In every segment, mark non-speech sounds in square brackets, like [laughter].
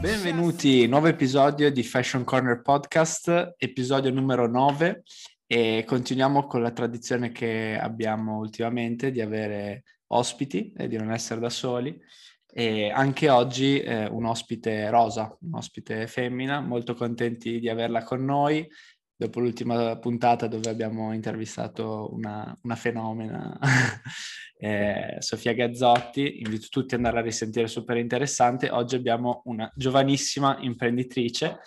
Benvenuti, nuovo episodio di Fashion Corner Podcast, episodio numero 9 e continuiamo con la tradizione che abbiamo ultimamente di avere ospiti e di non essere da soli. E anche oggi eh, un ospite rosa, un ospite femmina, molto contenti di averla con noi dopo l'ultima puntata dove abbiamo intervistato una, una fenomena, [laughs] eh, Sofia Gazzotti, invito tutti ad andare a risentire, super interessante. Oggi abbiamo una giovanissima imprenditrice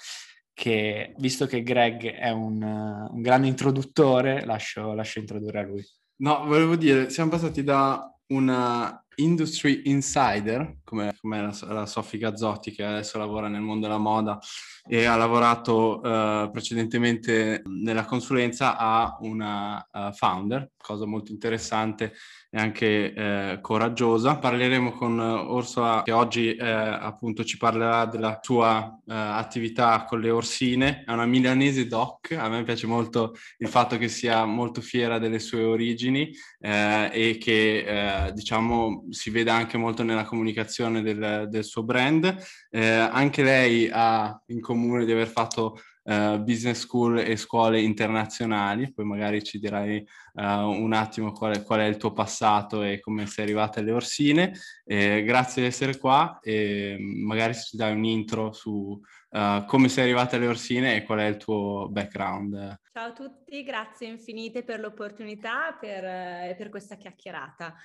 che, visto che Greg è un, un grande introduttore, lascio, lascio introdurre a lui. No, volevo dire, siamo passati da una industry insider, come, come la, la Sofia Gazzotti che adesso lavora nel mondo della moda e ha lavorato uh, precedentemente nella consulenza, a una uh, founder, cosa molto interessante e anche eh, coraggiosa. Parleremo con Orsola che oggi appunto ci parlerà della sua attività con le orsine, è una milanese doc, a me piace molto il fatto che sia molto fiera delle sue origini e che diciamo si veda anche molto nella comunicazione del, del suo brand. Anche lei ha in comune di aver fatto uh, business school e scuole internazionali, poi magari ci dirai uh, un attimo qual è, qual è, il tuo passato e come sei arrivata alle Orsine. Eh, grazie di essere qua e magari ci dai un intro su uh, come sei arrivata alle Orsine e qual è il tuo background. Ciao a tutti, grazie infinite per l'opportunità e per, per questa chiacchierata.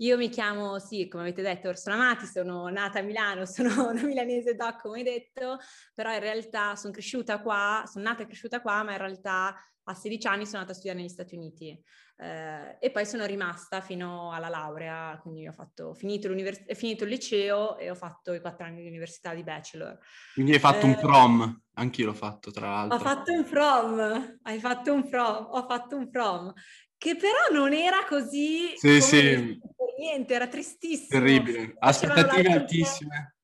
Io mi chiamo, sì, come avete detto, Orsola Mati, sono nata a Milano, [laughs] sono una milanese doc, come hai detto, però in realtà sono cresciuta qua, sono nata e cresciuta qua, ma in realtà a 16 anni sono andata a studiare negli Stati Uniti eh, e poi sono rimasta fino alla laurea, quindi ho fatto, finito, finito, il liceo e ho fatto i quattro anni di università di bachelor. Quindi hai fatto eh, un prom, anch'io l'ho fatto tra l'altro. Ho fatto un prom, hai fatto un prom, ho fatto un prom, che però non era così... Sì, sì. Niente, era tristissimo. Terribile, aspettative altissime.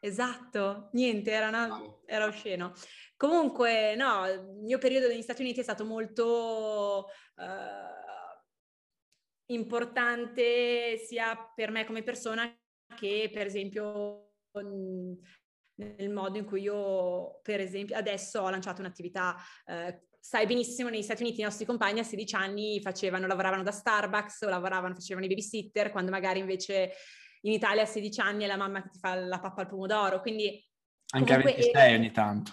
Esatto, niente, era, una, era osceno. Comunque, no, il mio periodo negli Stati Uniti è stato molto uh, importante sia per me come persona che per esempio nel modo in cui io, per esempio, adesso ho lanciato un'attività uh, sai benissimo, negli Stati Uniti i nostri compagni a 16 anni facevano, lavoravano da Starbucks o lavoravano, facevano i babysitter, quando magari invece in Italia a 16 anni è la mamma che ti fa la pappa al pomodoro, quindi... Anche a 26 ogni tanto.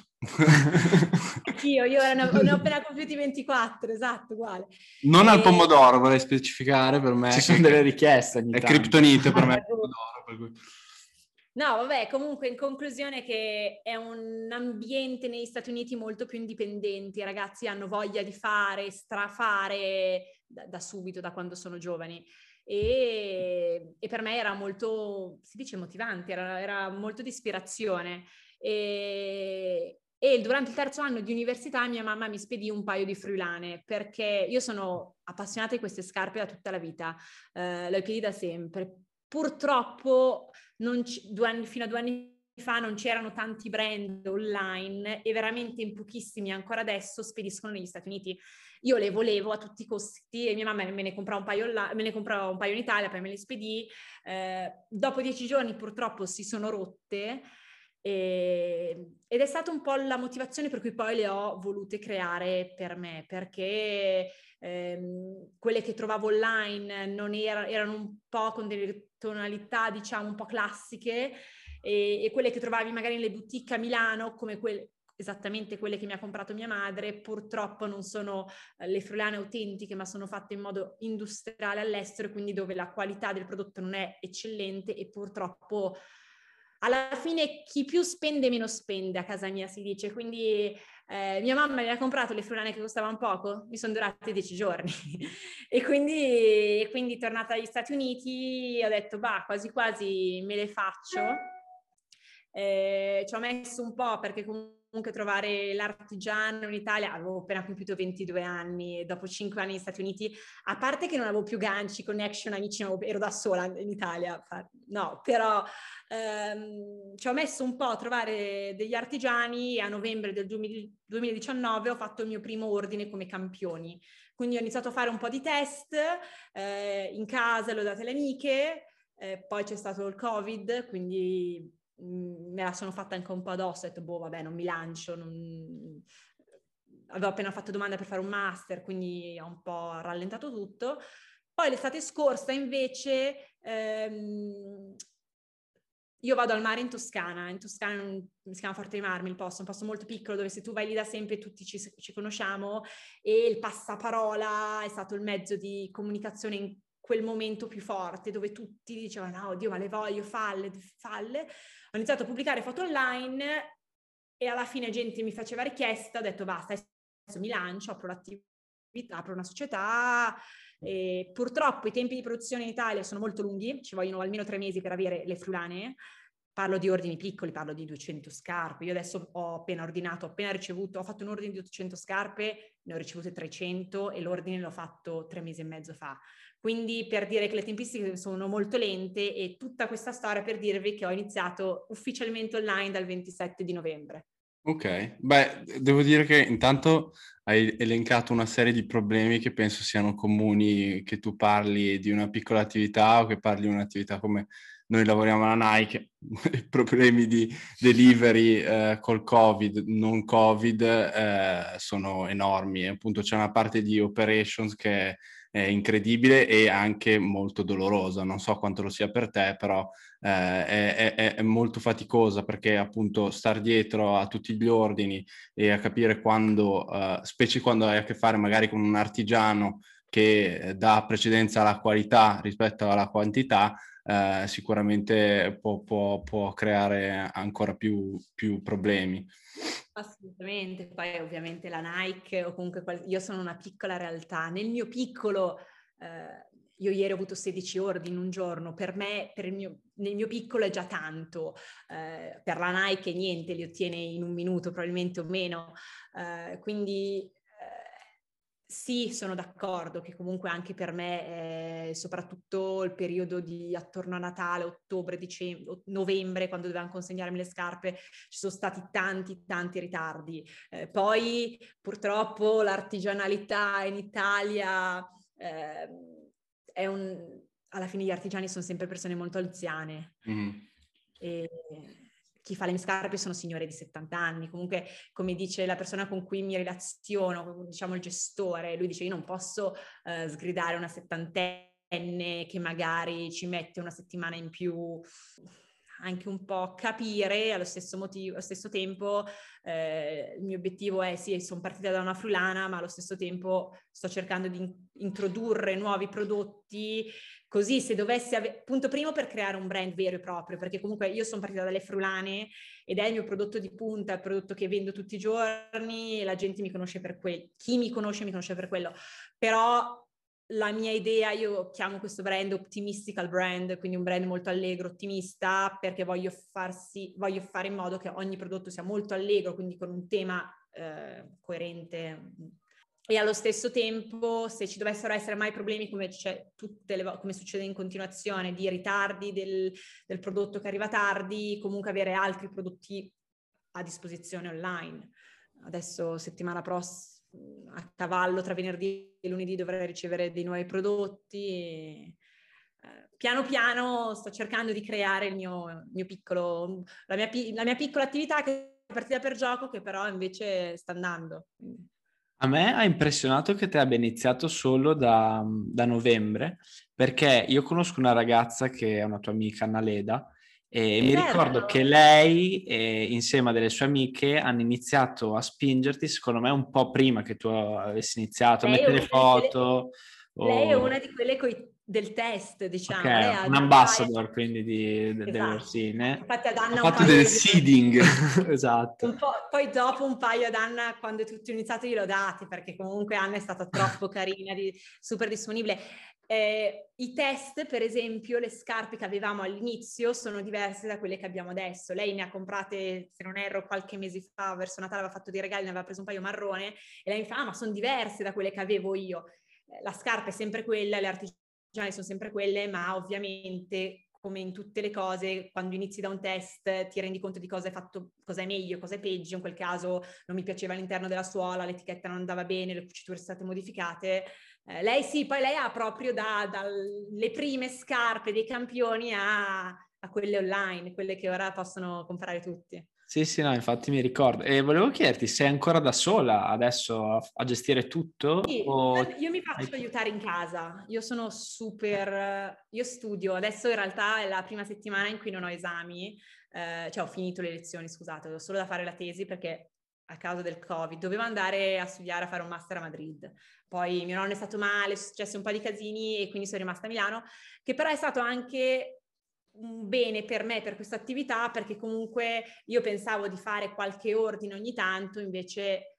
Anch'io, io ne ho, ne ho appena [laughs] compiuti 24, esatto, uguale. Non e... al pomodoro, vorrei specificare per me. Ci sono delle richieste ogni È criptonite per me il [laughs] pomodoro, per cui... No, vabbè, comunque in conclusione che è un ambiente negli Stati Uniti molto più indipendenti, i ragazzi hanno voglia di fare, strafare da, da subito, da quando sono giovani. E, e, per me era molto, si dice motivante, era, era molto di ispirazione. E, e, durante il terzo anno di università mia mamma mi spedì un paio di fruilane perché io sono appassionata di queste scarpe da tutta la vita, eh, le ho piedi da sempre, Purtroppo c- anni, fino a due anni fa non c'erano tanti brand online e veramente in pochissimi ancora adesso spediscono negli Stati Uniti. Io le volevo a tutti i costi e mia mamma me ne comprò un paio, là, me ne comprò un paio in Italia, poi me le spedì. Eh, dopo dieci giorni purtroppo si sono rotte e, ed è stata un po' la motivazione per cui poi le ho volute creare per me, perché ehm, quelle che trovavo online non era, erano un po' con delle tonalità, diciamo, un po' classiche e, e quelle che trovavi magari nelle boutique a Milano, come quelle, esattamente quelle che mi ha comprato mia madre, purtroppo non sono eh, le friulane autentiche, ma sono fatte in modo industriale all'estero, quindi dove la qualità del prodotto non è eccellente e purtroppo alla fine chi più spende meno spende a casa mia si dice, quindi eh, mia mamma mi ha comprato le friulane che costavano poco, mi sono durate dieci giorni. [laughs] E quindi, quindi tornata agli Stati Uniti ho detto bah quasi quasi me le faccio, eh, ci ho messo un po' perché comunque comunque trovare l'artigiano in Italia, avevo appena compiuto 22 anni, dopo 5 anni negli Stati Uniti, a parte che non avevo più ganci, connection, amici, ero da sola in Italia, no, però ehm, ci ho messo un po' a trovare degli artigiani e a novembre del 2019 ho fatto il mio primo ordine come campioni. Quindi ho iniziato a fare un po' di test eh, in casa, l'ho date alle amiche, eh, poi c'è stato il Covid, quindi me la sono fatta anche un po' addosso, ho detto, boh, vabbè, non mi lancio, non... avevo appena fatto domanda per fare un master, quindi ho un po' rallentato tutto. Poi l'estate scorsa invece ehm, io vado al mare in Toscana, in Toscana si chiama Forte dei Marmi il posto, un posto molto piccolo dove se tu vai lì da sempre tutti ci, ci conosciamo e il passaparola è stato il mezzo di comunicazione in quel momento più forte dove tutti dicevano no, oddio ma le voglio, falle, falle. Ho iniziato a pubblicare foto online e alla fine gente mi faceva richiesta, ho detto basta, adesso mi lancio, apro l'attività, apro una società e purtroppo i tempi di produzione in Italia sono molto lunghi, ci vogliono almeno tre mesi per avere le frulanee. Parlo di ordini piccoli, parlo di 200 scarpe. Io adesso ho appena ordinato, ho appena ricevuto, ho fatto un ordine di 800 scarpe, ne ho ricevute 300 e l'ordine l'ho fatto tre mesi e mezzo fa. Quindi per dire che le tempistiche sono molto lente e tutta questa storia per dirvi che ho iniziato ufficialmente online dal 27 di novembre. Ok, beh, devo dire che intanto hai elencato una serie di problemi che penso siano comuni, che tu parli di una piccola attività o che parli di un'attività come noi lavoriamo alla Nike, [laughs] problemi di delivery eh, col Covid, non Covid, eh, sono enormi. appunto c'è una parte di operations che è incredibile e anche molto dolorosa. Non so quanto lo sia per te, però eh, è, è, è, molto faticosa perché appunto star dietro a tutti gli ordini e a capire quando, uh, specie quando hai a che fare magari con un artigiano che dà precedenza alla qualità rispetto alla quantità, eh, sicuramente può, può, può, creare ancora più, più, problemi. Assolutamente, poi ovviamente la Nike o comunque qual- io sono una piccola realtà, nel mio piccolo eh, io ieri ho avuto 16 ordini in un giorno, per me, per mio, nel mio piccolo è già tanto, eh, per la Nike niente, li ottiene in un minuto probabilmente o meno, eh, quindi sì, sono d'accordo che comunque anche per me, eh, soprattutto il periodo di attorno a Natale, ottobre, dicembre, novembre, quando dovevamo consegnarmi le scarpe, ci sono stati tanti, tanti ritardi. Eh, poi purtroppo l'artigianalità in Italia eh, è un... Alla fine gli artigiani sono sempre persone molto anziane. Mm. E chi fa le mie scarpe sono signore di 70 anni, comunque come dice la persona con cui mi relaziono, diciamo il gestore, lui dice io non posso uh, sgridare una settantenne che magari ci mette una settimana in più anche un po' capire allo stesso, motivo, allo stesso tempo eh, il mio obiettivo è sì, sono partita da una frulana, ma allo stesso tempo sto cercando di in- introdurre nuovi prodotti, così se dovessi avere, punto primo per creare un brand vero e proprio, perché comunque io sono partita dalle frulane ed è il mio prodotto di punta, il prodotto che vendo tutti i giorni e la gente mi conosce per quello, chi mi conosce mi conosce per quello, però la mia idea, io chiamo questo brand optimistical brand, quindi un brand molto allegro, ottimista, perché voglio, farsi, voglio fare in modo che ogni prodotto sia molto allegro, quindi con un tema eh, coerente. E allo stesso tempo, se ci dovessero essere mai problemi come, le, come succede in continuazione, di ritardi del, del prodotto che arriva tardi, comunque avere altri prodotti a disposizione online. Adesso settimana prossima a cavallo tra venerdì e lunedì dovrei ricevere dei nuovi prodotti. E, eh, piano piano sto cercando di creare il mio, mio piccolo, la mia, la mia, piccola attività che è partita per gioco, che però invece sta andando. A me ha impressionato che te abbia iniziato solo da, da novembre, perché io conosco una ragazza che è una tua amica, Annaleda, e mi ricordo che lei, eh, insieme a delle sue amiche, hanno iniziato a spingerti, secondo me, un po' prima che tu avessi iniziato lei a mettere foto. Quelle... O... Lei è una di quelle coi del test, diciamo. Okay, un ambassador paio... quindi di, de, esatto. delle orsine. Infatti ad Anna ha fatto del di... seeding. [laughs] [laughs] esatto. poi dopo un paio ad Anna, quando tutti ho iniziato, glielo dati, perché comunque Anna è stata troppo [laughs] carina, di, super disponibile. Eh, I test, per esempio, le scarpe che avevamo all'inizio sono diverse da quelle che abbiamo adesso. Lei ne ha comprate, se non erro, qualche mese fa, verso Natale aveva fatto dei regali, ne aveva preso un paio marrone e lei mi fa, ah, ma sono diverse da quelle che avevo io. Eh, la scarpa è sempre quella, le artigiane sono sempre quelle, ma ovviamente come in tutte le cose, quando inizi da un test ti rendi conto di cosa è fatto, cosa è meglio, cosa è peggio. In quel caso non mi piaceva all'interno della suola, l'etichetta non andava bene, le cuciture sono state modificate. Eh, lei sì, poi lei ha proprio dalle da prime scarpe dei campioni a, a quelle online, quelle che ora possono comprare tutti. Sì, sì, no, infatti mi ricordo. E volevo chiederti, sei ancora da sola adesso a, a gestire tutto? Sì, o... io mi faccio aiutare in casa. Io sono super... Io studio. Adesso in realtà è la prima settimana in cui non ho esami. Eh, cioè ho finito le lezioni, scusate, ho solo da fare la tesi perché a causa del Covid dovevo andare a studiare, a fare un master a Madrid. Poi mio nonno è stato male, sono successi un po' di casini e quindi sono rimasta a Milano, che però è stato anche un bene per me per questa attività perché comunque io pensavo di fare qualche ordine ogni tanto, invece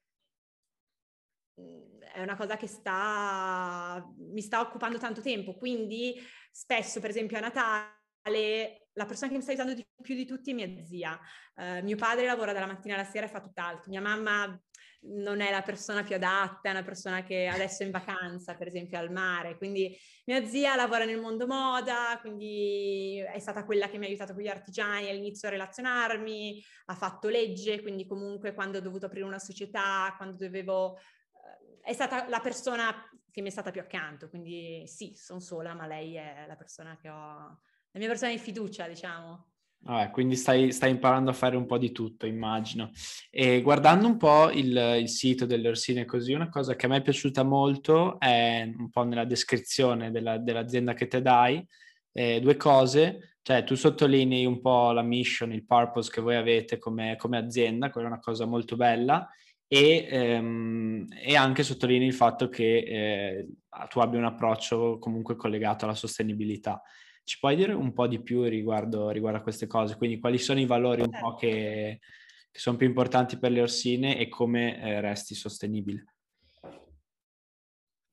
mhmm, è una cosa che sta, mi sta occupando tanto tempo, quindi spesso per esempio a Natale la persona che mi sta aiutando di più di tutti è mia zia. Uh, mio padre lavora dalla mattina alla sera e fa tutt'altro. Mia mamma non è la persona più adatta, è una persona che adesso è in vacanza, per esempio al mare. Quindi mia zia lavora nel mondo moda, quindi è stata quella che mi ha aiutato con gli artigiani all'inizio a relazionarmi, ha fatto legge, quindi comunque quando ho dovuto aprire una società, quando dovevo... Eh, è stata la persona che mi è stata più accanto, quindi sì, sono sola, ma lei è la persona che ho, la mia persona di fiducia, diciamo. Vabbè, quindi stai, stai, imparando a fare un po' di tutto, immagino. E guardando un po' il, il, sito delle Orsine così, una cosa che a me è piaciuta molto è un po' nella descrizione della, dell'azienda che te dai, eh, due cose, cioè tu sottolinei un po' la mission, il purpose che voi avete come, come azienda, quella è una cosa molto bella, e, ehm, e anche sottolinei il fatto che eh, tu abbia un approccio comunque collegato alla sostenibilità. Ci puoi dire un po' di più riguardo, riguardo a queste cose? Quindi quali sono i valori un po' che, che sono più importanti per le orsine e come eh, resti sostenibile?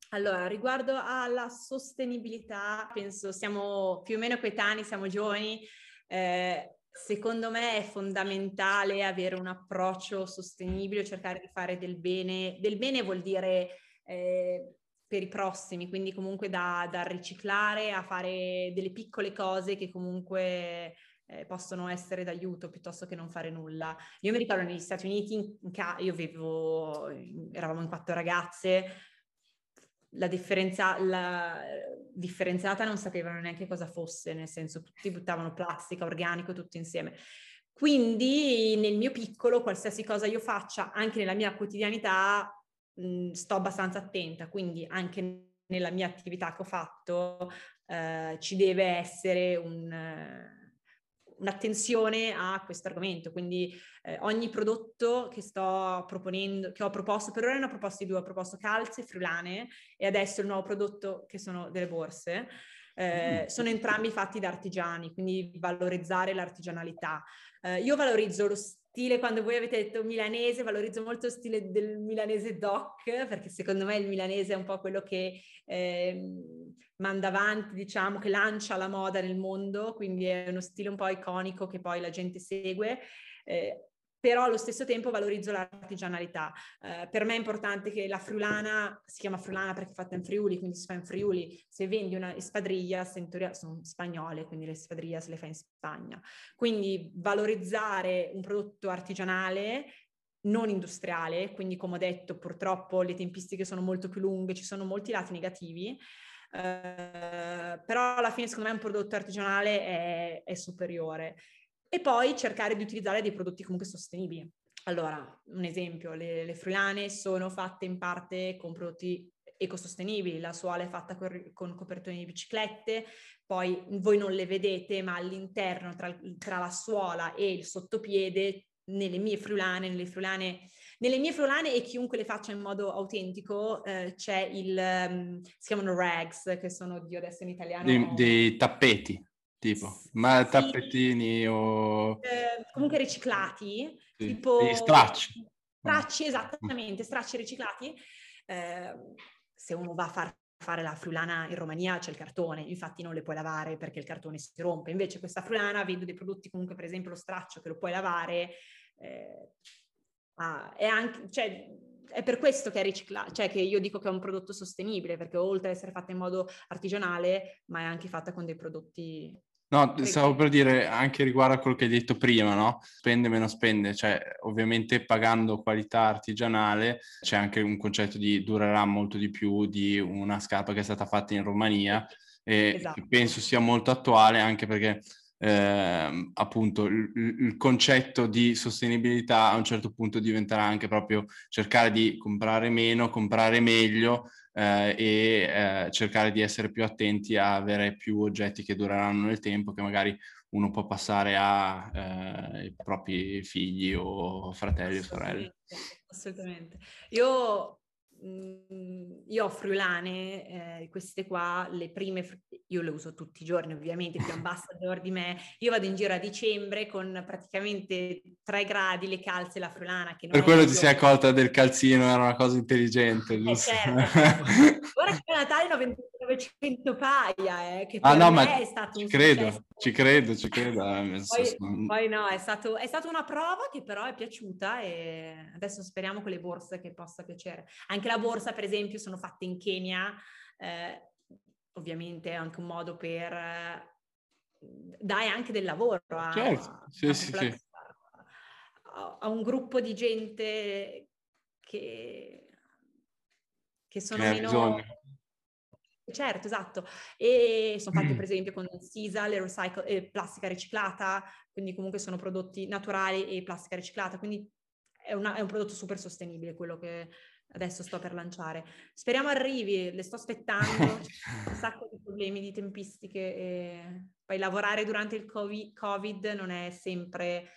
Allora, riguardo alla sostenibilità, penso siamo più o meno coetanei, siamo giovani. Eh, secondo me è fondamentale avere un approccio sostenibile, cercare di fare del bene. Del bene vuol dire eh, per i prossimi, quindi comunque da, da riciclare a fare delle piccole cose che comunque eh, possono essere d'aiuto piuttosto che non fare nulla. Io mi ricordo negli Stati Uniti, ca- io vivevo, eravamo in quattro ragazze, la, differenza, la differenziata non sapevano neanche cosa fosse, nel senso tutti buttavano plastica, organico, tutto insieme. Quindi nel mio piccolo, qualsiasi cosa io faccia, anche nella mia quotidianità, mh, sto abbastanza attenta, quindi anche nella mia attività che ho fatto eh, ci deve essere un, un'attenzione a questo argomento. Quindi eh, ogni prodotto che sto proponendo, che ho proposto, per ora ne ho proposti due, ho proposto calze e friulane e adesso il nuovo prodotto che sono delle borse. Eh, mm. sono entrambi fatti da artigiani, quindi valorizzare l'artigianalità. Eh, io valorizzo lo stile, quando voi avete detto milanese, valorizzo molto lo stile del milanese doc, perché secondo me il milanese è un po' quello che eh, manda avanti, diciamo, che lancia la moda nel mondo, quindi è uno stile un po' iconico che poi la gente segue. Eh, però allo stesso tempo valorizzo l'artigianalità. Eh, per me è importante che la friulana, si chiama friulana perché è fatta in Friuli, quindi si fa in Friuli, se vendi una espadrilla, in teoria sono spagnole, quindi le espadrille se le fa in Spagna. Quindi valorizzare un prodotto artigianale non industriale, quindi come ho detto purtroppo le tempistiche sono molto più lunghe, ci sono molti lati negativi, Uh, però alla fine secondo me un prodotto artigianale è, è superiore e poi cercare di utilizzare dei prodotti comunque sostenibili. Allora, un esempio, le, le friulane sono fatte in parte con prodotti ecosostenibili, la suola è fatta con, con copertoni di biciclette, poi voi non le vedete, ma all'interno tra, tra la suola e il sottopiede nelle mie friulane, nelle friulane Nelle mie friulane e chiunque le faccia in modo autentico eh, c'è il, um, si chiamano rags, che sono, Dio adesso in italiano... Dei, dei tappeti, tipo, ma sì, tappetini o... Eh, comunque riciclati, sì. tipo... Degli stracci. Stracci, esattamente, stracci riciclati. Eh, se uno va a far fare la friulana in Romania c'è il cartone, infatti non le puoi lavare perché il cartone si rompe. Invece questa friulana, avendo dei prodotti comunque, per esempio lo straccio che lo puoi lavare, eh, ah, è anche, cioè, è per questo che è riciclato, cioè che io dico che è un prodotto sostenibile, perché oltre ad essere fatta in modo artigianale, ma è anche fatta con dei prodotti No, stavo per dire anche riguardo a quello che hai detto prima, no? Spende meno spende, cioè ovviamente pagando qualità artigianale c'è anche un concetto di durerà molto di più di una scarpa che è stata fatta in Romania e esatto. penso sia molto attuale anche perché eh, appunto il, il, concetto di sostenibilità a un certo punto diventerà anche proprio cercare di comprare meno, comprare meglio, eh, e eh, cercare di essere più attenti a avere più oggetti che dureranno nel tempo, che magari uno può passare ai eh, propri figli o fratelli o sorelle. Assolutamente. Io io ho friulane, eh, queste qua, le prime, io le uso tutti i giorni ovviamente, più ambassador di me, io vado in giro a dicembre con praticamente 3 gradi le calze e la friulana. Che per quello ti sei accorta del calzino, era una cosa intelligente, eh, giusto? certo, certo. [laughs] Ora che è Natale 900 paia, eh, che ah, no, me è stato un credo, successo. Ci credo, ci credo. Eh, poi, poi, no, è, stato, è stata una prova che però è piaciuta e adesso speriamo con le borse che possa piacere. Anche la borsa, per esempio, sono fatte in Kenya, eh, ovviamente è anche un modo per... Eh, dare anche del lavoro a, certo. sì, a, sì, sì. a, a un gruppo di gente che, che sono che meno... Bisogno Certo, esatto. E sono fatte per esempio con Sisa, le recycle, eh, plastica riciclata, quindi comunque sono prodotti naturali e plastica riciclata, quindi è, una, è, un prodotto super sostenibile quello che adesso sto per lanciare. Speriamo arrivi, le sto aspettando, un [laughs] sacco di problemi di tempistiche e poi lavorare durante il COVID non è sempre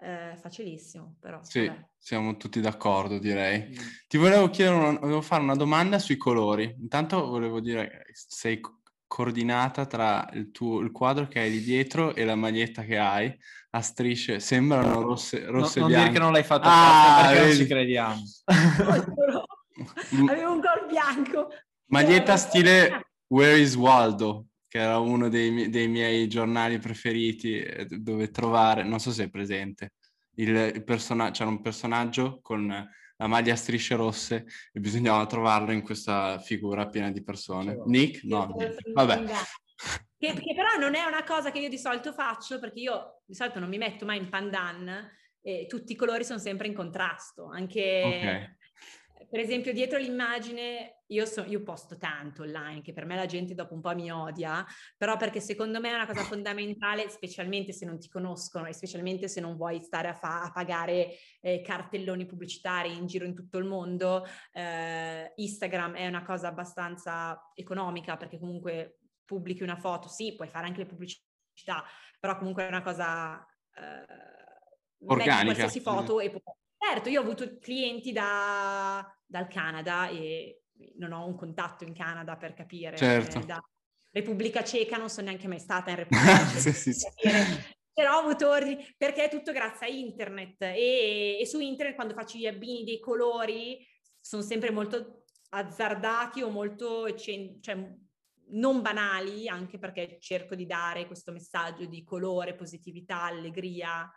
eh, facilissimo, però. Sì, vabbè. siamo tutti d'accordo, direi. Mm. Ti volevo chiedere, una, volevo fare una domanda sui colori. Intanto volevo dire, sei coordinata tra il, tuo, il quadro che hai lì dietro e la maglietta che hai a strisce, sembrano rosse, rosse no, non bianche. Non dire che non l'hai fatto ah, perché vedi. non ci crediamo. Avevo un gol bianco. Maglietta stile Where is Waldo? che era uno dei, dei, miei giornali preferiti, eh, dove trovare, non so se è presente, il, il personaggio, c'era un personaggio con la maglia a strisce rosse e bisognava trovarlo in questa figura piena di persone. Nick? No, vabbè. Che, che, però non è una cosa che io di solito faccio, perché io di solito non mi metto mai in pandan e tutti i colori sono sempre in contrasto, anche... Okay per esempio, dietro l'immagine, io, so, io, posto tanto online, che per me la gente dopo un po' mi odia, però perché secondo me è una cosa fondamentale, specialmente se non ti conoscono e specialmente se non vuoi stare a, fa- a pagare eh, cartelloni pubblicitari in giro in tutto il mondo. Eh, Instagram è una cosa abbastanza economica perché comunque pubblichi una foto, sì, puoi fare anche le pubblicità, però comunque è una cosa... Eh, Organica. qualsiasi foto e Certo, io ho avuto clienti da, dal Canada e non ho un contatto in Canada per capire. Certo. Eh, da Repubblica Ceca non sono neanche mai stata in [laughs] Repubblica Ceca. sì, sì, sì. Però ho avuto ordini, perché è tutto grazie a internet e, e su internet quando faccio gli abbini dei colori sono sempre molto azzardati o molto, cioè, non banali, anche perché cerco di dare questo messaggio di colore, positività, allegria.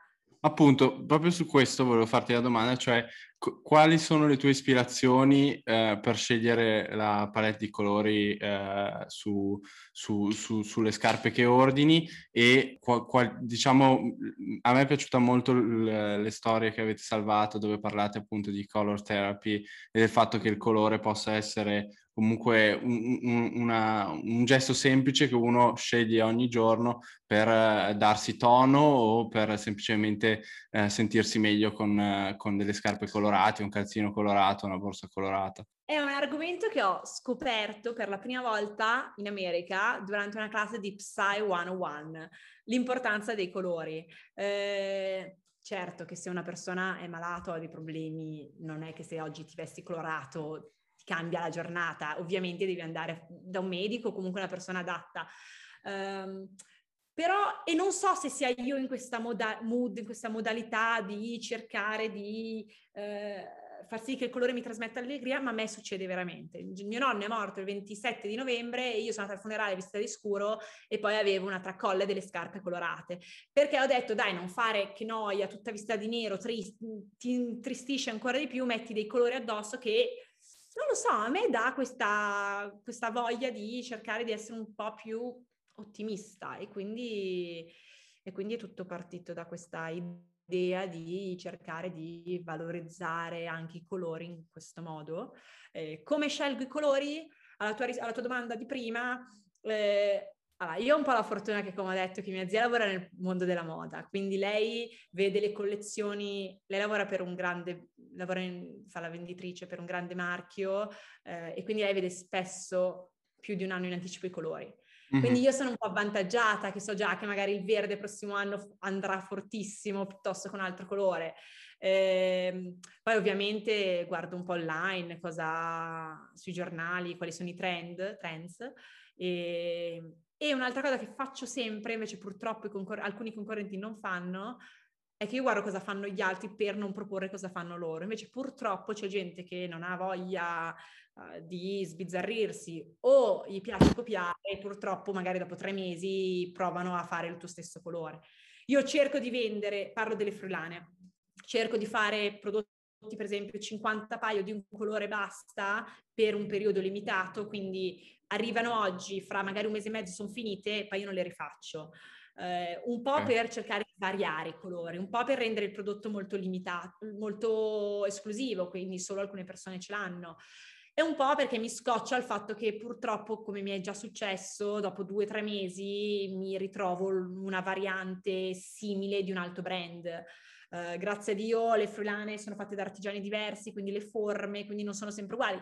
Appunto, proprio su questo volevo farti la domanda, cioè qu- quali sono le tue ispirazioni eh, per scegliere la palette di colori eh, su, su, su, sulle scarpe che ordini? E qual, qual, diciamo a me è piaciuta molto l- le storie che avete salvato dove parlate appunto di color therapy e del fatto che il colore possa essere comunque un, un, una, un, gesto semplice che uno sceglie ogni giorno per eh, darsi tono o per semplicemente eh, sentirsi meglio con, eh, con, delle scarpe colorate, un calzino colorato, una borsa colorata. È un argomento che ho scoperto per la prima volta in America durante una classe di Psy 101, l'importanza dei colori. Eh, certo che se una persona è malata o ha dei problemi, non è che se oggi ti vesti colorato cambia la giornata, ovviamente devi andare da un medico o comunque una persona adatta. Um, però, e non so se sia io in questa moda- mood, in questa modalità di cercare di eh, far sì che il colore mi trasmetta allegria, ma a me succede veramente. Il mio nonno è morto il 27 di novembre e io sono andata al funerale vestita di scuro e poi avevo una tracolla e delle scarpe colorate. Perché ho detto, dai, non fare che noia, tutta vestita di nero, trist- ti intristisce ancora di più, metti dei colori addosso che non lo so, a me dà questa, questa voglia di cercare di essere un po' più ottimista e quindi, e quindi è tutto partito da questa idea di cercare di valorizzare anche i colori in questo modo. Eh, come scelgo i colori? Alla tua, alla tua domanda di prima, eh, allora, io ho un po' la fortuna che, come ho detto, che mia zia lavora nel mondo della moda, quindi lei vede le collezioni, lei lavora per un grande, lavora in, fa la venditrice per un grande marchio eh, e quindi lei vede spesso più di un anno in anticipo i colori. Quindi mm-hmm. io sono un po' avvantaggiata, che so già che magari il verde prossimo anno andrà fortissimo piuttosto che un altro colore. Eh, poi ovviamente guardo un po' online, cosa sui giornali, quali sono i trend, trends. E, e un'altra cosa che faccio sempre, invece purtroppo concor- alcuni concorrenti non fanno, è che io guardo cosa fanno gli altri per non proporre cosa fanno loro. Invece purtroppo c'è gente che non ha voglia uh, di sbizzarrirsi o gli piace copiare e purtroppo magari dopo tre mesi provano a fare il tuo stesso colore. Io cerco di vendere, parlo delle friulane, cerco di fare prodotti per esempio 50 paio di un colore basta per un periodo limitato, quindi arrivano oggi, fra magari un mese e mezzo sono finite poi io non le rifaccio. Eh, un po' per cercare di variare i colori, un po' per rendere il prodotto molto limitato, molto esclusivo, quindi solo alcune persone ce l'hanno. E un po' perché mi scoccia il fatto che purtroppo, come mi è già successo, dopo due o tre mesi mi ritrovo una variante simile di un altro brand. Uh, grazie a Dio le friulane sono fatte da artigiani diversi, quindi le forme, quindi non sono sempre uguali.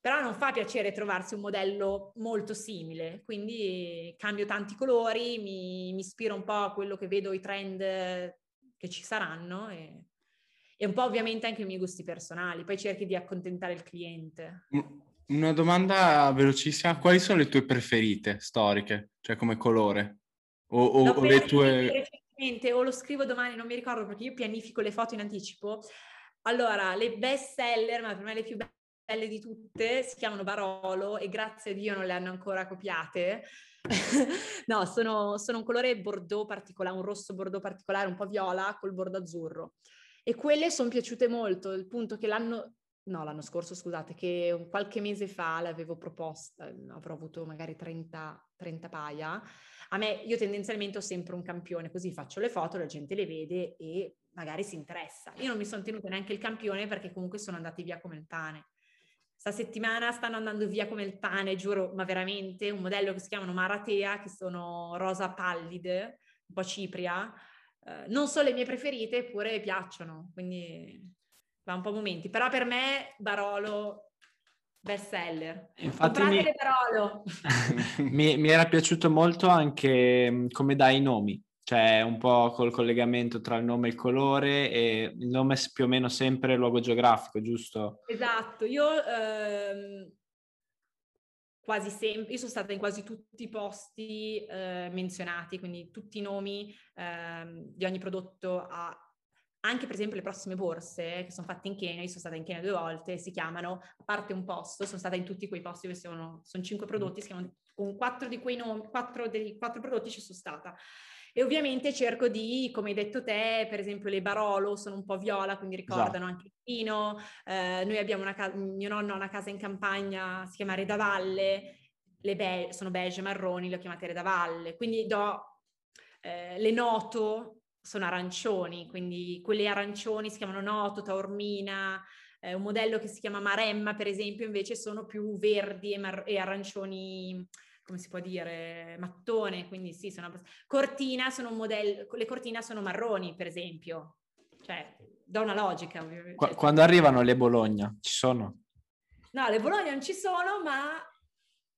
Però non fa piacere trovarsi un modello molto simile, quindi cambio tanti colori, mi, mi ispiro un po' a quello che vedo, i trend che ci saranno e, e un po' ovviamente anche i miei gusti personali, poi cerchi di accontentare il cliente. Una domanda velocissima, quali sono le tue preferite storiche, cioè come colore? O, o, o le tue o lo scrivo domani, non mi ricordo perché io pianifico le foto in anticipo. Allora, le best seller, ma per me le più belle di tutte, si chiamano Barolo e grazie a Dio non le hanno ancora copiate. [laughs] no, sono, sono, un colore bordeaux particolare, un rosso bordeaux particolare, un po' viola col bordo azzurro. E quelle sono piaciute molto, il punto che l'anno, no, l'anno scorso, scusate, che qualche mese fa l'avevo proposta, avrò avuto magari 30, 30 paia a me, io tendenzialmente ho sempre un campione, così faccio le foto, la gente le vede e magari si interessa. Io non mi sono tenuta neanche il campione perché comunque sono andati via come il pane. Sta settimana stanno andando via come il pane, giuro, ma veramente, un modello che si chiamano Maratea, che sono rosa pallide, un po' cipria. Eh, non sono le mie preferite, eppure piacciono, quindi va un po' a momenti. Però per me Barolo best seller. Infatti mi... [laughs] mi, mi, era piaciuto molto anche mm, come dai i nomi, cioè un po' col collegamento tra il nome e il colore e il nome è più o meno sempre luogo geografico, giusto? Esatto, io ehm, quasi sempre, io sono stata in quasi tutti i posti eh, menzionati, quindi tutti i nomi ehm, di ogni prodotto a anche per esempio le prossime borse che sono fatte in Kenya, io sono stata in Kenya due volte, si chiamano, a parte un posto, sono stata in tutti quei posti dove sono, sono cinque prodotti, si chiamano, con quattro di quei nomi, quattro dei quattro prodotti ci sono stata. E ovviamente cerco di, come hai detto te, per esempio le Barolo sono un po' viola, quindi ricordano esatto. anche il vino. Eh, noi abbiamo una casa, mio nonno ha una casa in campagna, si chiama Redavalle, le be- sono beige marroni, le ho chiamate Redavalle. Quindi do eh, le noto sono arancioni, quindi quelli arancioni si chiamano Noto, Taormina, eh, un modello che si chiama Maremma per esempio invece sono più verdi e, mar- e arancioni come si può dire, mattone, quindi sì, sono cortina sono un modello, le cortina sono marroni, per esempio. Cioè, da una logica. Qu- quando arrivano le Bologna, ci sono? No, le Bologna non ci sono, ma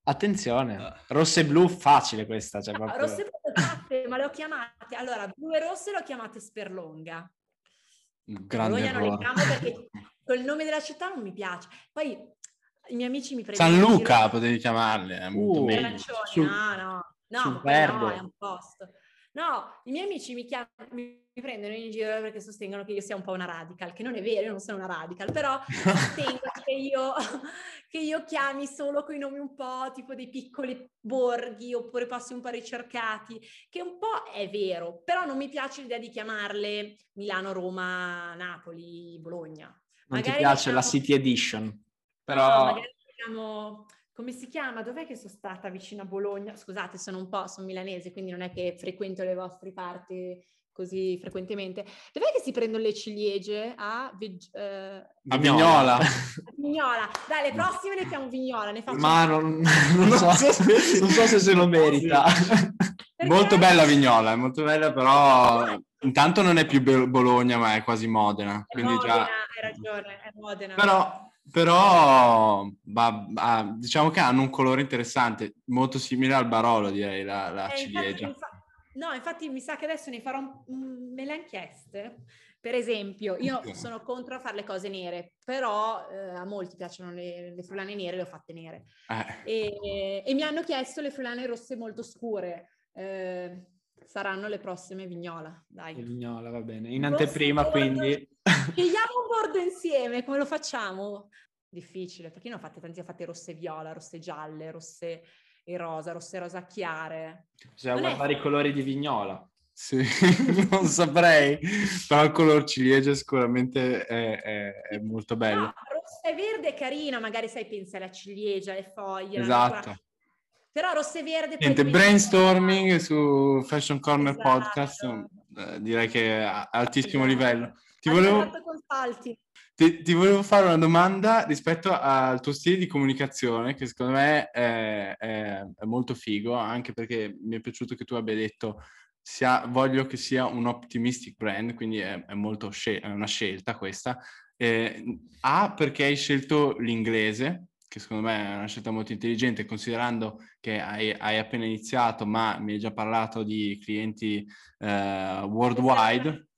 Attenzione, rosse e blu facile questa. Cioè proprio... Rosse e blu fatte, ma le ho chiamate, allora, blu e rosse le ho chiamate Sperlonga. Grande Bologna non le chiamo perché [laughs] col nome della città non mi piace. Poi i miei amici mi prendono San Luca potevi chiamarle, è molto Uh, meglio. Arancioni, Sul- no, no, no, no, è un posto. No, i miei amici mi, chiam- mi prendono in giro perché sostengono che io sia un po' una radical, che non è vero, io non sono una radical, però [laughs] sostengo che io, che io chiami solo con i nomi un po' tipo dei piccoli borghi oppure passi un po' ricercati, che un po' è vero, però non mi piace l'idea di chiamarle Milano, Roma, Napoli, Bologna. Non ti Magari piace la diciamo- City Edition, No, però magari diciamo, come si chiama? Dov'è che sono stata vicino a Bologna? Scusate, sono un po', sono milanese, quindi non è che frequento le vostre parti così frequentemente. Dov'è che si prendono le ciliegie? A Vig- eh, A Vignola. a Vignola. Dai, le prossime le chiamo Vignola, ne faccio ma non, non so, non so se se lo merita. Perché- Molto bella Vignola, è molto bella, però intanto non è più Bologna, ma è quasi Modena. È Quindi Modena, già... hai ragione, è Modena. Però, però va- ha- diciamo che hanno un colore interessante, molto simile al Barolo, direi, la, la Eh, infatti- ciliegia. infa- no, infatti mi sa che adesso ne farò un- me le han chieste. Per esempio, io Ok. sono contro a fare le cose nere, però eh, a molti piacciono le, le friulane nere, le ho fatte nere. Eh, E, e mi hanno chiesto le friulane rosse molto scure. Eh, saranno le prossime vignola, dai. Vignola, va bene. In Rosso anteprima, quindi... Scegliamo un bordo insieme, come lo facciamo? Difficile, perché io ne ho fatte tanti, ho fatte rosse viola, rosse gialle, rosse e rosa, rosse rosa chiare. Bisogna Non è- guardare i colori di Vignola. sì, [laughs] non saprei, però il color ciliegia sicuramente è, è- è molto bello. No, rossa e verde è carina, magari sai, pensi alla ciliegia, alle foglie. Esatto. Però rossa e verde... Niente, brainstorming su Fashion Corner Esatto. Podcast, eh, direi che è a altissimo Esatto. livello. Ti volevo, ti, ti volevo fare una domanda rispetto al tuo stile di comunicazione, che secondo me è, è- è molto figo, anche perché mi è piaciuto che tu abbia detto sia, voglio che sia un optimistic brand, quindi è, è molto scel- una scelta questa. Eh, A, perché hai scelto l'inglese, che secondo me è una scelta molto intelligente, considerando che hai, hai appena iniziato, ma mi hai già parlato di clienti eh, worldwide.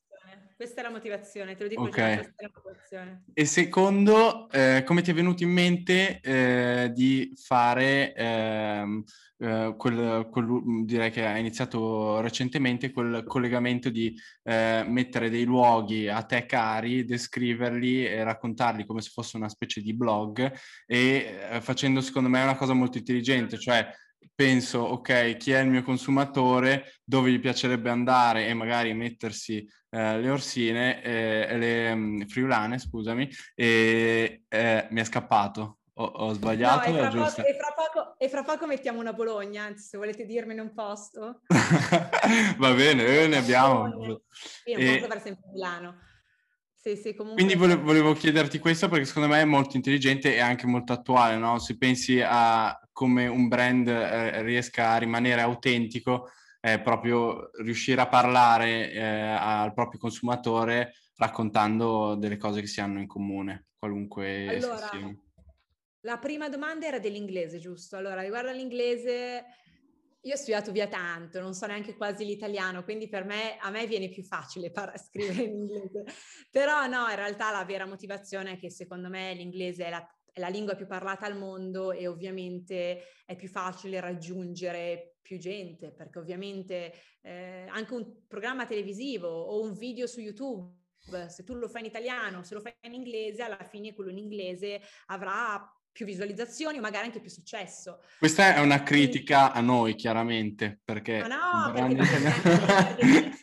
Questa è la motivazione, te lo dico Ok. già, questa è la motivazione. E secondo, eh, come ti è venuto in mente eh, di fare ehm, eh, quel, quel- direi che hai iniziato recentemente, quel collegamento di eh, mettere dei luoghi a te cari, descriverli e raccontarli come se fosse una specie di blog e eh, facendo secondo me una cosa molto intelligente, cioè penso, ok, chi è il mio consumatore, dove gli piacerebbe andare e magari mettersi eh, le orsine, eh, le mm, friulane, scusami, e eh, mi è scappato. Ho, ho sbagliato, No, e, è fra poco, e, fra poco, e fra poco mettiamo una Bologna, anzi se volete dirmene un posto. [laughs] Va bene, eh, ne abbiamo. Io non posso sempre Milano. Sì, sì, comunque... Quindi vole- volevo chiederti questo perché secondo me è molto intelligente e anche molto attuale, no? Se pensi a come un brand eh, riesca a rimanere autentico, è proprio riuscire a parlare eh, al proprio consumatore raccontando delle cose che si hanno in comune, qualunque Allora. La prima domanda era dell'inglese, giusto? Allora, riguardo all'inglese, io ho studiato via tanto, non so neanche quasi l'italiano, quindi per me, a me viene più facile [laughs] par- scrivere in inglese. Però no, in realtà la vera motivazione è che secondo me l'inglese è la, è la lingua più parlata al mondo e ovviamente è più facile raggiungere più gente, perché ovviamente eh, anche un programma televisivo o un video su YouTube, se tu lo fai in italiano, se lo fai in inglese, alla fine quello in inglese avrà più visualizzazioni o magari anche più successo. Questa è una critica a noi, chiaramente, perché... Ma no, perché [laughs]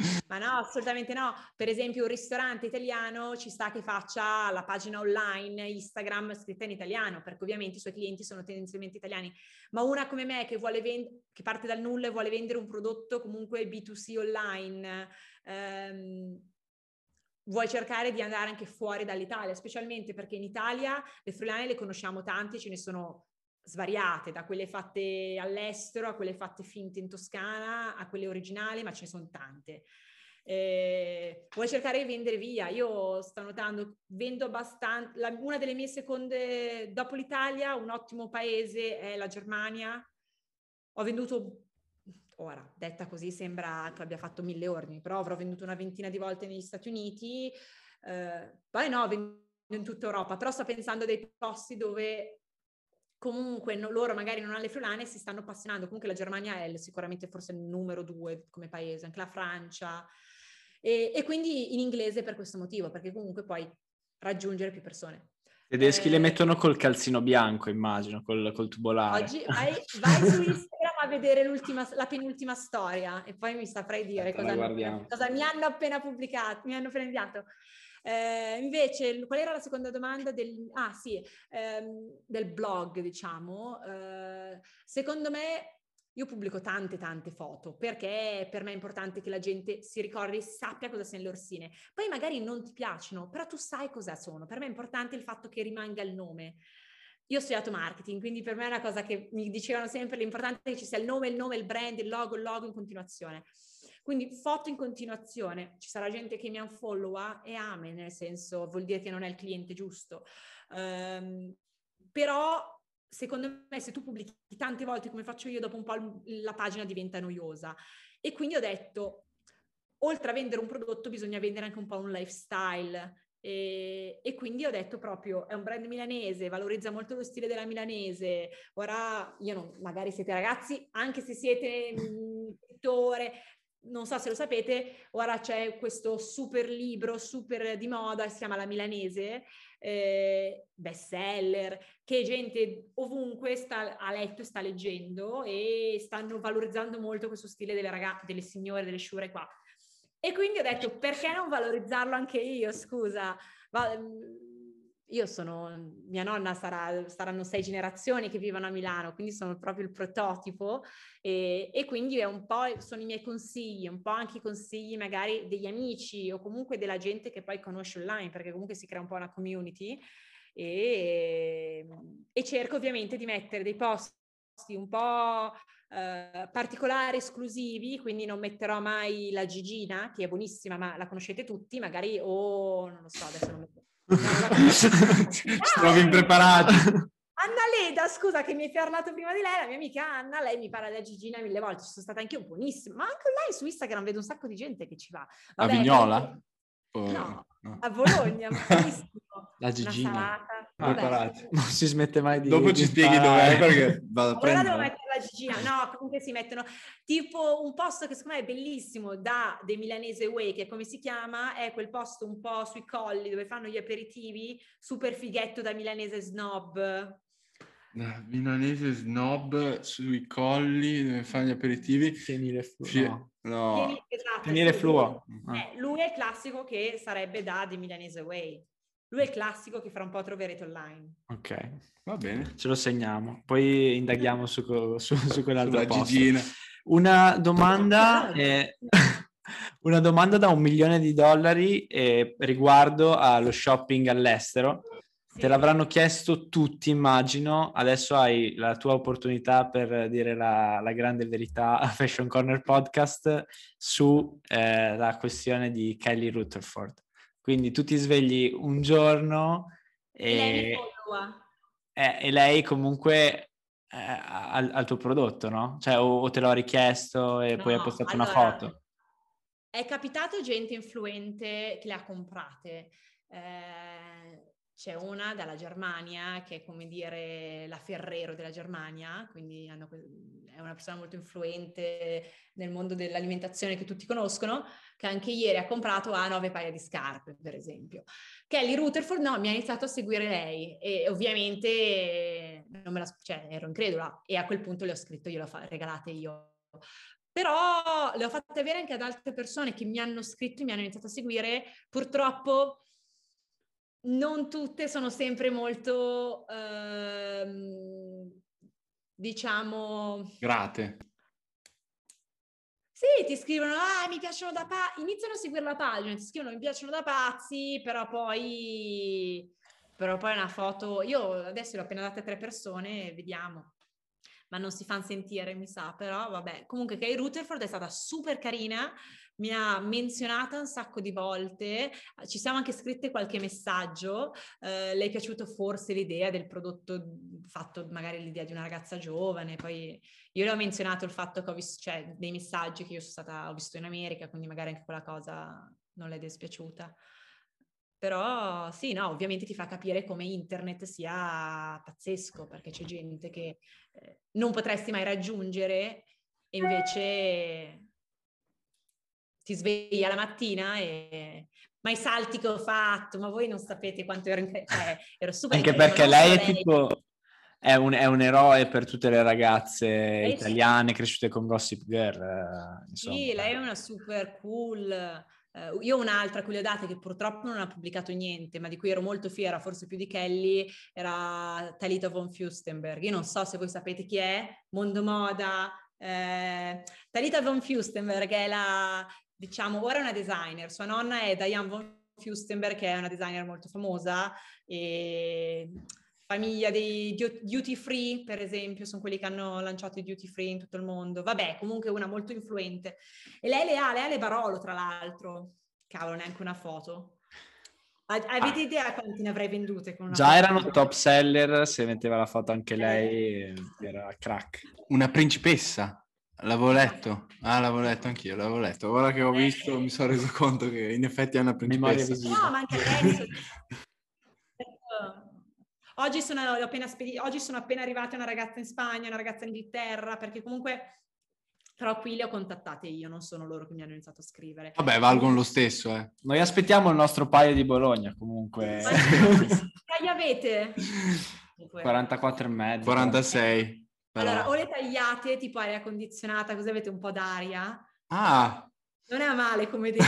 [laughs] ma no, assolutamente no. Per esempio, un ristorante italiano ci sta che faccia la pagina online Instagram scritta in italiano, perché ovviamente i suoi clienti sono tendenzialmente italiani. Ma una come me che vuole vend- che parte dal nulla e vuole vendere un prodotto comunque B2C online, ehm, vuoi cercare di andare anche fuori dall'Italia, specialmente perché in Italia le friulane le conosciamo tante, ce ne sono svariate, da quelle fatte all'estero a quelle fatte finte in Toscana, a quelle originali, ma ce ne sono tante. Eh, vuoi cercare di vendere via? Io sto notando, vendo abbastanza, una delle mie seconde, dopo l'Italia, un ottimo paese è la Germania. Ho venduto ora, detta così sembra che abbia fatto mille ordini, però avrò venduto una ventina di volte negli Stati Uniti, eh, poi no, venduto in tutta Europa, però sto pensando a dei posti dove comunque no, loro magari non hanno le friulane e si stanno appassionando, comunque la Germania è sicuramente forse il numero due come paese, anche la Francia, e, e quindi in inglese per questo motivo, perché comunque puoi raggiungere più persone. I tedeschi eh, le mettono col calzino bianco, immagino, col, col tubolare. Oggi vai, [laughs] vai su Instagram a vedere la penultima storia e poi mi saprai dire cosa, cosa, mi hanno appena pubblicato, mi hanno appena inviato. Eh, invece, qual era la seconda domanda? Del, ah sì, ehm, del blog, diciamo. Eh, secondo me io pubblico tante tante foto perché per me è importante che la gente si ricordi, sappia cosa siano le orsine. Poi magari non ti piacciono, però tu sai cosa sono. Per me è importante il fatto che rimanga il nome. Io ho studiato marketing, quindi per me è una cosa che mi dicevano sempre, l'importante è che ci sia il nome, il nome, il brand, il logo, il logo in continuazione. Quindi foto in continuazione, ci sarà gente che mi unfollowa e ame, nel senso vuol dire che non è il cliente giusto. Um, però secondo me se tu pubblichi tante volte come faccio io, dopo un po' la pagina diventa noiosa. E quindi ho detto, oltre a vendere un prodotto bisogna vendere anche un po' un lifestyle. E, e, quindi ho detto proprio è un brand milanese, valorizza molto lo stile della milanese. Ora, io non, magari siete ragazzi, anche se siete pittore, non so se lo sapete, ora c'è questo super libro, super di moda, si chiama La Milanese, eh, bestseller, che gente ovunque sta, ha letto e sta leggendo e stanno valorizzando molto questo stile delle ragazze, delle signore, delle sciure qua. E quindi ho detto, perché non valorizzarlo anche io, scusa? Va, io sono, mia nonna sarà, saranno sei generazioni che vivono a Milano, quindi sono proprio il prototipo e, e, quindi è un po', sono i miei consigli, un po' anche i consigli magari degli amici o comunque della gente che poi conosce online, perché comunque si crea un po' una community e, e cerco ovviamente di mettere dei post un po' eh, particolari, esclusivi, quindi non metterò mai la Gigina, che è buonissima, ma la conoscete tutti, magari, o non lo so, adesso non metto [laughs] ci trovi impreparati. Anna Leda, scusa che mi hai parlato prima di lei, la mia amica Anna, lei mi parla della Gigina mille volte, ci sono stata anche io buonissima, ma anche lei su Instagram vedo un sacco di gente che ci va. Vabbè, a Vignola? Oh, no, no, a Bologna. [laughs] La Gigina. Non si smette mai di... Dopo ci spieghi dov'è perché vado a prendere. devo mettere la Gigina. No, comunque si mettono... Tipo un posto che secondo me è bellissimo da The Milanese Way, che come si chiama, è quel posto un po' sui colli dove fanno gli aperitivi, super fighetto da milanese snob. Da milanese snob sui colli dove fanno gli aperitivi. Fienile fluo. Fie... No. no. Fienile, esatto, Fienile fluo. Eh, lui è il classico che sarebbe da The Milanese Way. Lui è il classico che fra un po' troverete online. Ok, va bene. Ce lo segniamo. Poi indaghiamo su, su, su quell'altro. Una domanda, è... [laughs] una domanda da un milione di dollari eh, riguardo allo shopping all'estero. Sì. Te l'avranno chiesto tutti, immagino. Adesso hai la tua opportunità per dire la, la grande verità a Fashion Corner Podcast sulla eh, questione di Kelly Rutherford. Quindi tu ti svegli un giorno e, lei, e lei comunque eh, al, al, tuo prodotto, no? Cioè o, o te l'ho richiesto e no, poi ha postato allora, una foto. È capitato gente influente che le ha comprate. Eh, c'è una dalla Germania che è come dire la Ferrero della Germania, quindi hanno, è una persona molto influente nel mondo dell'alimentazione che tutti conoscono, che anche ieri ha comprato a nove paia di scarpe, per esempio. Kelly Rutherford, no, mi ha iniziato a seguire lei e ovviamente non me la, cioè, ero incredula e a quel punto le ho scritto, glielo ho regalate io. Però le ho fatte avere anche ad altre persone che mi hanno scritto e mi hanno iniziato a seguire. Purtroppo non tutte sono sempre molto, ehm, diciamo... Grate. Sì, ti scrivono, ah, mi piacciono da pazzi, iniziano a seguire la pagina, ti scrivono, mi piacciono da pazzi, però poi, però poi una foto, io adesso l'ho appena data a tre persone, vediamo. ma non si fanno sentire, mi sa, però vabbè. Comunque Kay Rutherford è stata super carina, mi ha menzionata un sacco di volte, ci siamo anche scritte qualche messaggio, eh, le è piaciuta forse l'idea del prodotto fatto, magari l'idea di una ragazza giovane, poi io le ho menzionato il fatto che ho visto, cioè dei messaggi che io sono stata, ho visto in America, quindi magari anche quella cosa non le è dispiaciuta. Però sì, no, ovviamente ti fa capire come internet sia pazzesco, perché c'è gente che eh, non potresti mai raggiungere e invece ti sveglia la mattina e ma i salti che ho fatto, ma voi non sapete quanto ero, in... cioè, ero super Anche perché lei è tipo è un, è un, eroe per tutte le ragazze eh, italiane sì. cresciute con Gossip Girl. Eh, sì, lei è una super cool. Uh, io ho un'altra cui le ho date che purtroppo non ha pubblicato niente, ma di cui ero molto fiera, forse più di Kelly, era Talita von Fustenberg. Io non so se voi sapete chi è, Mondo Moda. Eh, Talita von Fustenberg è la, diciamo, ora è una designer, sua nonna è Diane von Fustenberg, che è una designer molto famosa, e famiglia dei duty free, per esempio, sono quelli che hanno lanciato i duty free in tutto il mondo. Vabbè, comunque una molto influente. E lei le ha, lei ha le Barolo, tra l'altro. Cavolo, neanche una foto. Avete ah. idea quanti ne avrei vendute? Con una Già foto? erano top seller, se metteva la foto anche lei, eh. era crack. Una principessa. L'avevo letto, ah l'avevo letto anch'io, l'avevo letto. Ora che ho visto mi sono reso conto che in effetti è una principessa. No, ma anche adesso. [laughs] Oggi sono, appena spedi- oggi sono appena arrivata una ragazza in Spagna, una ragazza in Inghilterra, perché comunque però qui le ho contattate io, non sono loro che mi hanno iniziato a scrivere. Vabbè, valgono lo stesso, eh. Noi aspettiamo il nostro paio di Bologna, comunque. Che avete? [laughs] 44 e mezzo. 46. Però. Allora, o le tagliate, tipo aria condizionata, così avete un po' d'aria. Ah! Non è male come [laughs] dire.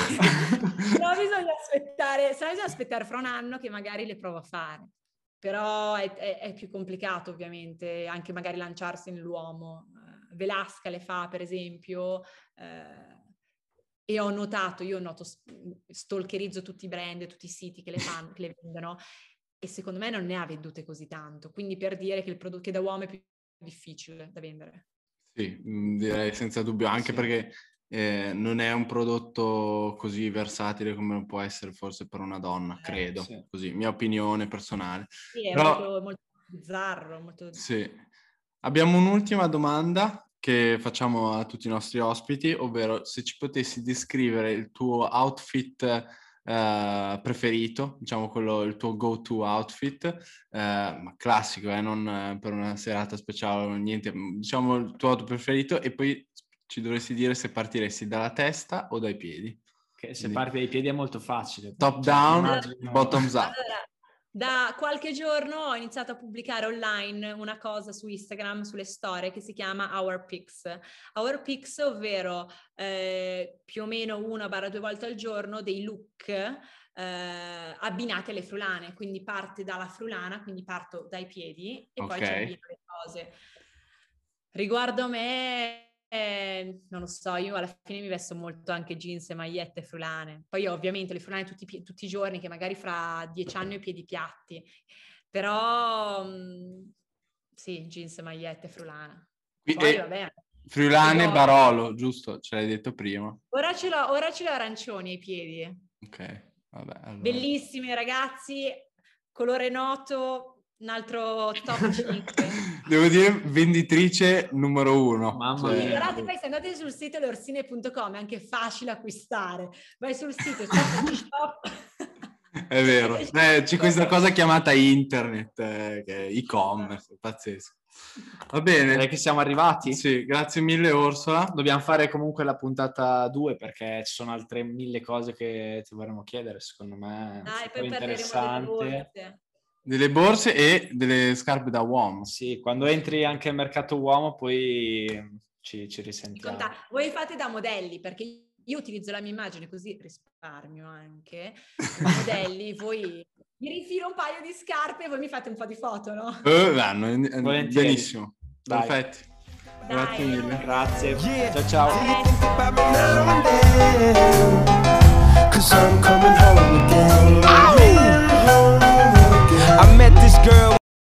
Però bisogna aspettare, se no bisogna aspettare fra un anno che magari le provo a fare però è, è, è, più complicato ovviamente anche magari lanciarsi nell'uomo. Uh, Velasca le fa per esempio uh, e ho notato, io noto, stalkerizzo tutti i brand, tutti i siti che le fanno, che le vendono e secondo me non ne ha vendute così tanto, quindi per dire che il prodotto che da uomo è più difficile da vendere. Sì, mm, direi senza dubbio, anche sì. perché eh, non è un prodotto così versatile come può essere forse per una donna, eh, credo, sì. così, mia opinione personale. Sì, è Però, molto, molto bizzarro. Molto... Sì. Abbiamo un'ultima domanda che facciamo a tutti i nostri ospiti, ovvero se ci potessi descrivere il tuo outfit Uh, preferito, diciamo quello, il tuo go-to outfit, uh, ma classico, eh, non per una serata speciale o niente, diciamo il tuo outfit preferito e poi ci dovresti dire se partiresti dalla testa o dai piedi. Che se Quindi... parti dai piedi è molto facile. Top cioè, down, immagino... bottoms up. Allora, da qualche giorno ho iniziato a pubblicare online una cosa su Instagram, sulle storie, che si chiama Our Pics. Our Pics, ovvero eh, più o meno una barra due volte al giorno dei look eh, abbinati alle frulane. Quindi parte dalla frulana, quindi parto dai piedi e okay. poi ci abbino le cose. Riguardo a me, eh, non lo so, io alla fine mi vesto molto anche jeans e magliette frulane. Poi ovviamente le frulane tutti, tutti i giorni, che magari fra dieci anni ho i piedi piatti. Però mh, mm, sì, jeans e magliette frulane. Poi, vabbè. Friulane e Barolo, giusto? Ce l'hai detto prima. Ora ce l'ho, ora ce l'ho arancioni ai piedi. Ok, vabbè. Allora. Bellissimi ragazzi, colore noto, un altro top 5. [laughs] Devo dire venditrice numero uno. Mamma cioè... mia. Guardate, poi se andate sul sito leorsine.com è anche facile acquistare. Vai sul sito, shop. È vero, eh, [laughs] c'è questa cosa chiamata internet, eh, che è e-commerce, pazzesco. Va bene. Direi che siamo arrivati. Sì, grazie mille Orsola. Dobbiamo fare comunque la puntata 2 perché ci sono altre mille cose che ti vorremmo chiedere, secondo me. Dai, poi interessante. Delle borse e delle scarpe da uomo. Sì, quando entri anche al mercato uomo poi ci, ci risentiamo. Voi fate da modelli perché io utilizzo la mia immagine così risparmio anche. [laughs] modelli, voi mi rifilo un paio di scarpe e voi mi fate un po' di foto, no? Eh, vanno, benissimo. Dai. Perfetti. Dai. Grazie mille. Grazie. Yeah. Ciao ciao. I met this girl